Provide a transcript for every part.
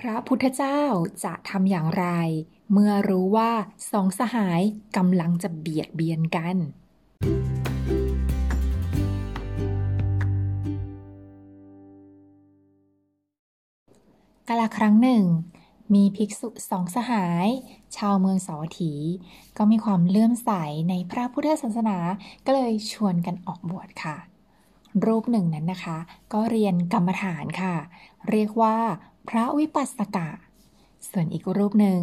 พระพุทธเจ้าจะทำอย่างไร เมื่อรู้ว่าสองสหายกำลังจะเบียดเบียนกัน กาลครั้งหนึ่ง มีภิกษุสองสหาย ชาวเมืองสาวัตถี ก็มีความเลื่อมใสในพระพุทธศาสนา ก็เลยชวนกันออกบวชค่ะรูปหนึ่งนั้นนะคะ ก็เรียนกรรมฐานค่ะ เรียกว่า พระวิปัสสกะ ส่วนอีกรูปหนึ่ง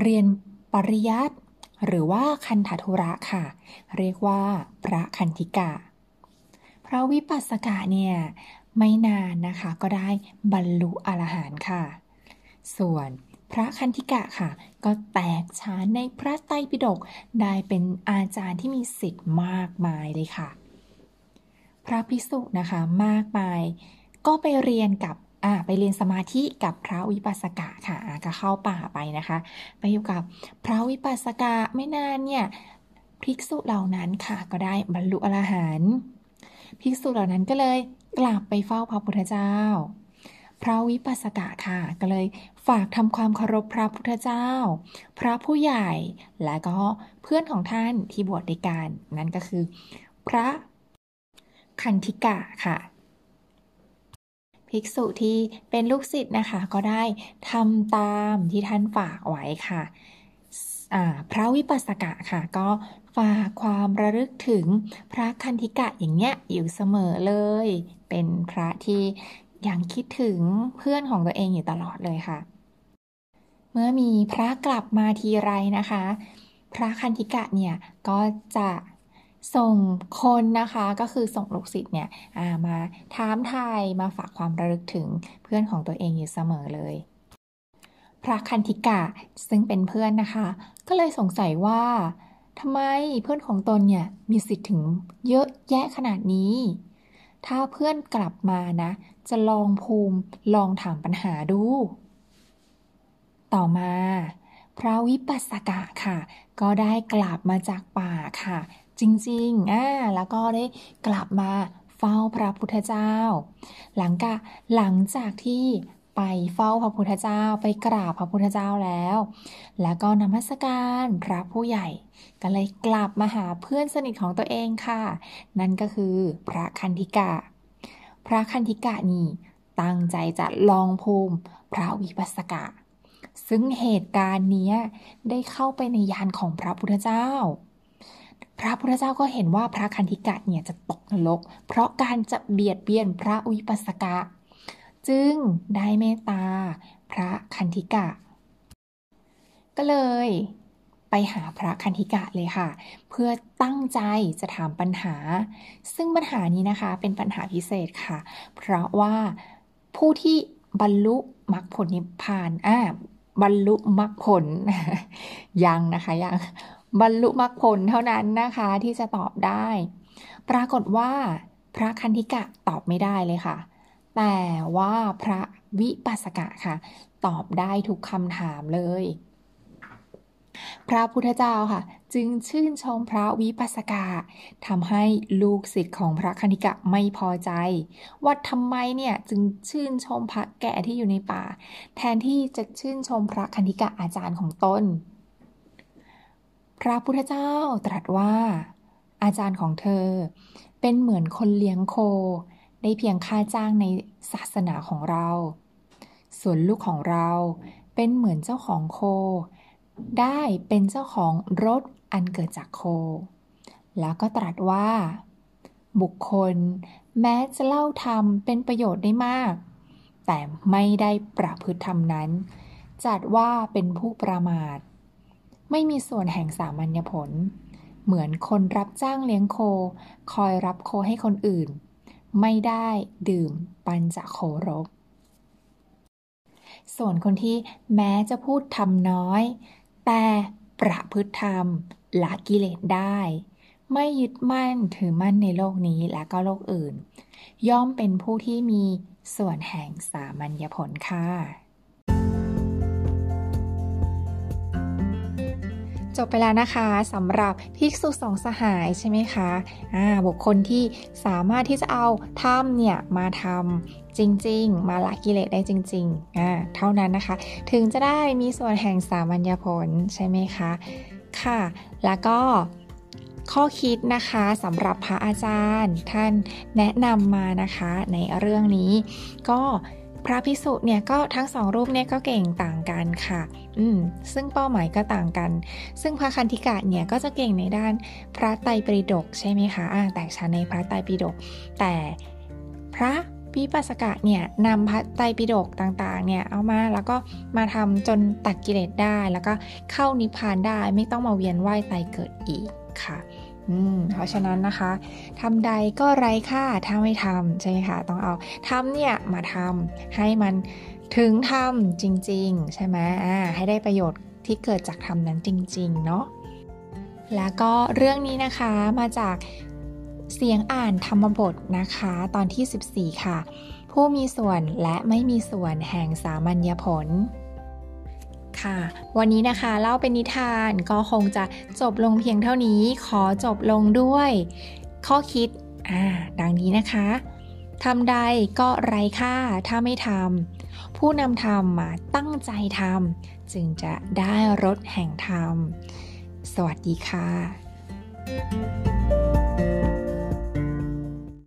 เรียนปริยัติหรือว่าคันธทุระค่ะ เรียกว่าพระคันธิกะ พระวิปัสสกะเนี่ยไม่นานนะคะก็ได้บรรลุอรหันต์ค่ะ ส่วนพระคันธิกะค่ะ ก็แตกฉานในพระไตรปิฎกได้เป็นอาจารย์ที่มีสิทธิ์มากมายเลยค่ะ พระภิกษุนะคะมากมาย ก็ไปเรียนกับ อ่าไปเรียนสมาธิกับพระวิปัสสกะค่ะก็เข้าป่าไปนะคะ ไปอยู่กับพระวิปัสสกะไม่นานเนี่ยภิกษุเหล่านั้นค่ะก็ได้บรรลุอรหันต์ภิกษุเหล่านั้นก็เลยกลับไปเฝ้าพระพุทธเจ้า พระวิปัสสกะค่ะก็เลยฝากทำความเคารพพระพุทธเจ้า พระผู้ใหญ่และก็เพื่อนของท่านที่บวชด้วยกันนั่นก็คือ พระคันธิกะค่ะ ภิกษุที่เป็นลูกศิษย์นะคะ ก็ได้ทำตามที่ท่านฝากไว้ค่ะพระวิปัสสกะค่ะ ก็ฝากความระลึกถึงพระคันธิกะอย่างเงี้ยอยู่เสมอเลย เป็นพระที่ยังคิดถึงเพื่อนของตัวเองอยู่ตลอดเลยค่ะ เมื่อมีพระกลับมาทีไรนะคะ พระคันธิกะเนี่ยก็จะ ส่งคนนะคะก็คือส่งลูกศิษย์เนี่ยมาถามไทยมาฝากความระลึกถึงเพื่อนของตัวเองอยู่เสมอเลย พระคันธิกะซึ่งเป็นเพื่อนนะคะ ก็เลยสงสัยว่าทำไมเพื่อนของตนเนี่ยมีสิทธิ์ถึงเยอะแยะขนาดนี้ ถ้าเพื่อนกลับมานะ จะลองภูมิลองถามปัญหาดู ต่อมา พระวิปัสสกะค่ะ ก็ได้กลับมาจากป่าค่ะ จริงๆอ่าแล้วก็ได้กลับมาเฝ้าพระพุทธเจ้า หลังกะหลังจากที่ไปเฝ้าพระพุทธเจ้าไปกราบพระพุทธเจ้าแล้ว แล้วก็นมัสการพระผู้ใหญ่ ก็เลยกลับมาหาเพื่อนสนิทของตัวเองค่ะ นั่นก็คือพระคันธิกะ พระคันธิกะนี่ตั้งใจจะลองภูมิพระวิปัสสกะ ซึ่งเหตุการณ์นี้ได้เข้าไปในยานของพระพุทธเจ้า พระพุทธเจ้าก็เห็นว่าพระคันธิกะเนี่ยจะตกนรก เพราะการจะเบียดเบียนพระวิปัสสกะ จึงได้เมตตา พระคันธิกะ ก็เลยไปหาพระคันธิกะเลยค่ะ เพื่อตั้งใจจะถามปัญหา ซึ่งปัญหานี้นะคะเป็นปัญหาพิเศษค่ะ เพราะว่าผู้ที่บรรลุมรรคผลนิพพานอ่าบรรลุมรรคผลยังนะคะยัง บรรลุมรรคผลเท่านั้นนะคะที่จะตอบได้ ปรากฏว่า พระคันธิกะตอบไม่ได้เลยค่ะ แต่ว่าพระวิปัสสกะค่ะ ตอบได้ทุกคำถามเลย พระพุทธเจ้าค่ะ จึงชื่นชมพระวิปัสสกะทำให้ลูกศิษย์ของพระคันธิกะไม่พอใจ ว่าทำไมเนี่ยจึงชื่นชมพระแก่ที่อยู่ในป่า แทนที่จะชื่นชมพระคันธิกะอาจารย์ของตน พระพุทธเจ้าตรัสว่า อาจารย์ของเธอ เป็นเหมือนคนเลี้ยงโค ได้เพียงค่าจ้างในศาสนาของเรา ส่วนลูกของเราเป็นเหมือนเจ้าของโค ได้เป็นเจ้าของรถอันเกิดจากโค แล้วก็ตรัสว่า บุคคลแม้จะเล่าธรรมเป็นประโยชน์ได้มาก แต่ไม่ได้ประพฤติธรรมนั้น จัดว่าเป็นผู้ประมาท ไม่มีส่วนแห่งสามัญญผล เหมือนคนรับจ้างเลี้ยงโค คอยรับโคให้คนอื่น ไม่ได้ดื่มปัญจโครบ ส่วนคนที่แม้จะพูดทำน้อย แต่ประพฤติธรรมละกิเลสได้ ไม่ยึดมั่นถือมั่นในโลกนี้และก็โลกอื่น ย่อมเป็นผู้ที่มีส่วนแห่งสามัญญผลค่ะ จบไปแล้วนะคะสำหรับภิกษุสองสหายใช่ไหมคะอ่าบุคคลที่สามารถที่จะเอาธรรมเนี่ยมาทำจริง ๆ มาละกิเลสได้จริงๆอ่าเท่านั้นนะคะ ถึงจะได้มีส่วนแห่งสามัญญผลใช่ไหมคะค่ะ แล้วก็ข้อคิดนะคะสำหรับพระอาจารย์ท่านแนะนำมานะคะในเรื่องนี้ก็ พระพิสุเนี่ยก็ทั้งสองรูปเนี่ยก็เก่งต่างกันค่ะ อืมซึ่งเป้าหมายก็ต่างกัน ซึ่งพระคันธิกะเนี่ยก็จะเก่งในด้านพระไตรปิฎกใช่ไหมคะอ่าแตกฉานในพระไตรปิฎกแต่พระพิปัสกะเนี่ยนำพระไตรปิฎกต่างๆเนี่ยเอามาแล้วก็มาทำจนตัดกิเลสได้ แล้วก็เข้านิพพานได้ไม่ต้องมาเวียนว่ายตายเกิดอีกค่ะ อืมเพราะฉะนั้นนะคะทำใดก็ไร้ค่าถ้าไม่ทำใช่ไหมคะต้องเอาทำเนี่ยมาทำให้มันถึงทำจริง ๆ ใช่ไหมอ่าให้ได้ประโยชน์ที่เกิดจากทำนั้นจริง ๆ เนาะแล้วก็เรื่องนี้นะคะมาจากเสียงอ่านธรรมบทนะคะ ตอนที่ 14 ค่ะ ผู้มีส่วนและไม่มีส่วนแห่งสามัญญผล ค่ะ วันนี้นะคะเล่าเป็นนิทานก็คงจะจบลงเพียงเท่านี้ ขอจบลงด้วย ข้อคิดอ่าดังนี้นะคะทำใดก็ไร้ค่าถ้าไม่ทำผู้นำทำมาตั้งใจทำจึงจะได้รสแห่งธรรม สวัสดีค่ะ